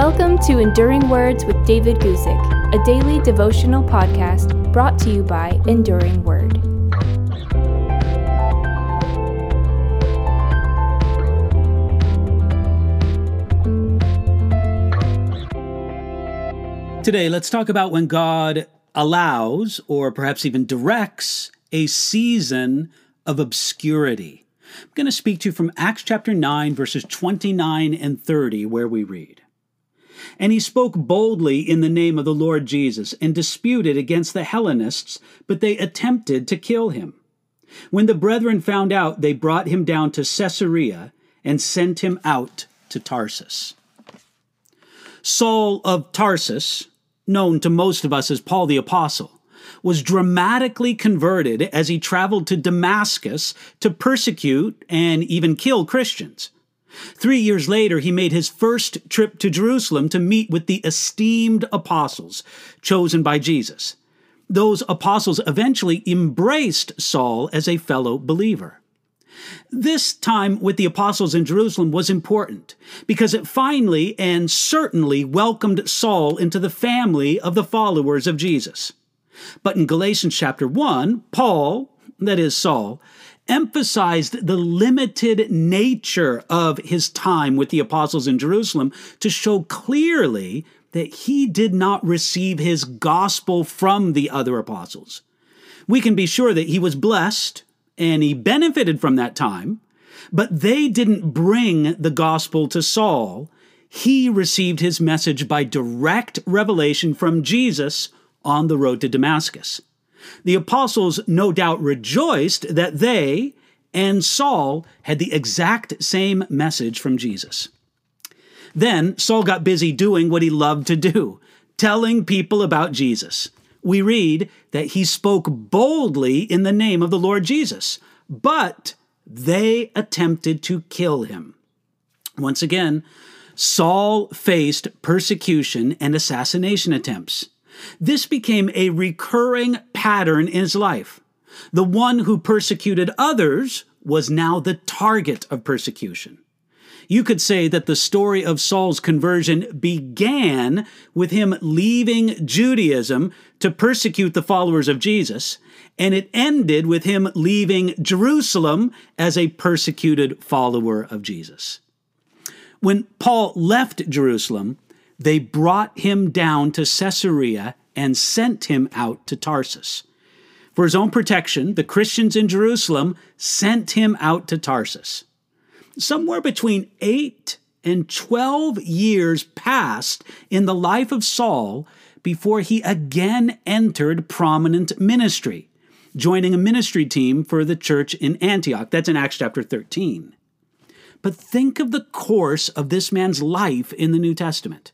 Welcome to Enduring Words with David Guzik, a daily devotional podcast brought to you by Enduring Word. Today, let's talk about when God allows, or perhaps even directs, a season of obscurity. I'm going to speak to you from Acts chapter 9, verses 29 and 30, where we read. And he spoke boldly in the name of the Lord Jesus and disputed against the Hellenists, but they attempted to kill him. When the brethren found out, they brought him down to Caesarea and sent him out to Tarsus. Saul of Tarsus, known to most of us as Paul the Apostle, was dramatically converted as he traveled to Damascus to persecute and even kill Christians. Three years later, he made his first trip to Jerusalem to meet with the esteemed apostles chosen by Jesus. Those apostles eventually embraced Saul as a fellow believer. This time with the apostles in Jerusalem was important because it finally and certainly welcomed Saul into the family of the followers of Jesus. But in Galatians chapter 1, Paul, that is Saul, emphasized the limited nature of his time with the apostles in Jerusalem to show clearly that he did not receive his gospel from the other apostles. We can be sure that he was blessed and he benefited from that time, but they didn't bring the gospel to Saul. He received his message by direct revelation from Jesus on the road to Damascus. The apostles no doubt rejoiced that they and Saul had the exact same message from Jesus. Then Saul got busy doing what he loved to do, telling people about Jesus. We read that he spoke boldly in the name of the Lord Jesus, but they attempted to kill him. Once again, Saul faced persecution and assassination attempts. This became a recurring pattern in his life. The one who persecuted others was now the target of persecution. You could say that the story of Saul's conversion began with him leaving Judaism to persecute the followers of Jesus, and it ended with him leaving Jerusalem as a persecuted follower of Jesus. When Paul left Jerusalem, they brought him down to Caesarea and sent him out to Tarsus. For his own protection, the Christians in Jerusalem sent him out to Tarsus. Somewhere between 8 and 12 years passed in the life of Saul before he again entered prominent ministry, joining a ministry team for the church in Antioch. That's in Acts chapter 13. But think of the course of this man's life in the New Testament.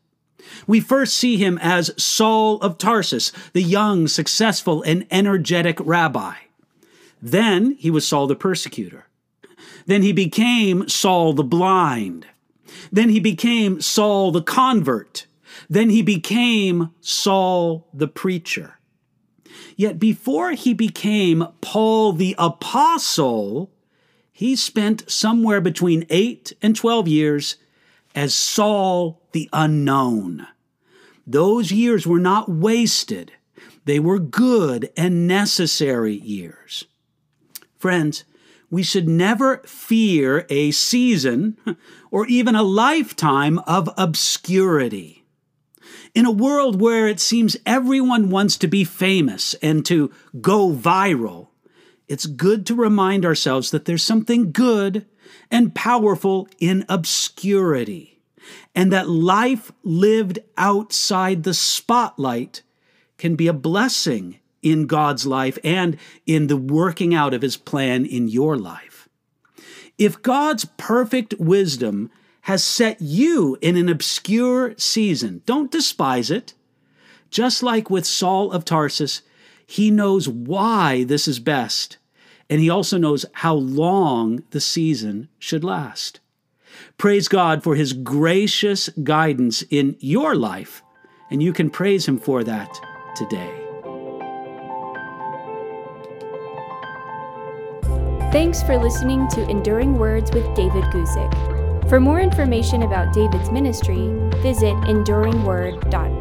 We first see him as Saul of Tarsus, the young, successful, and energetic rabbi. Then he was Saul the persecutor. Then he became Saul the blind. Then he became Saul the convert. Then he became Saul the preacher. Yet before he became Paul the apostle, he spent somewhere between 8 and 12 years as Saul the unknown. Those years were not wasted, they were good and necessary years. Friends, we should never fear a season or even a lifetime of obscurity. In a world where it seems everyone wants to be famous and to go viral, it's good to remind ourselves that there's something good and powerful in obscurity, and that life lived outside the spotlight can be a blessing in God's life and in the working out of His plan in your life. If God's perfect wisdom has set you in an obscure season, don't despise it. Just like with Saul of Tarsus, he knows why this is best and he also knows how long the season should last. Praise God for his gracious guidance in your life, and you can praise him for that today. Thanks for listening to Enduring Words with David Guzik. For more information about David's ministry, visit enduringword.com.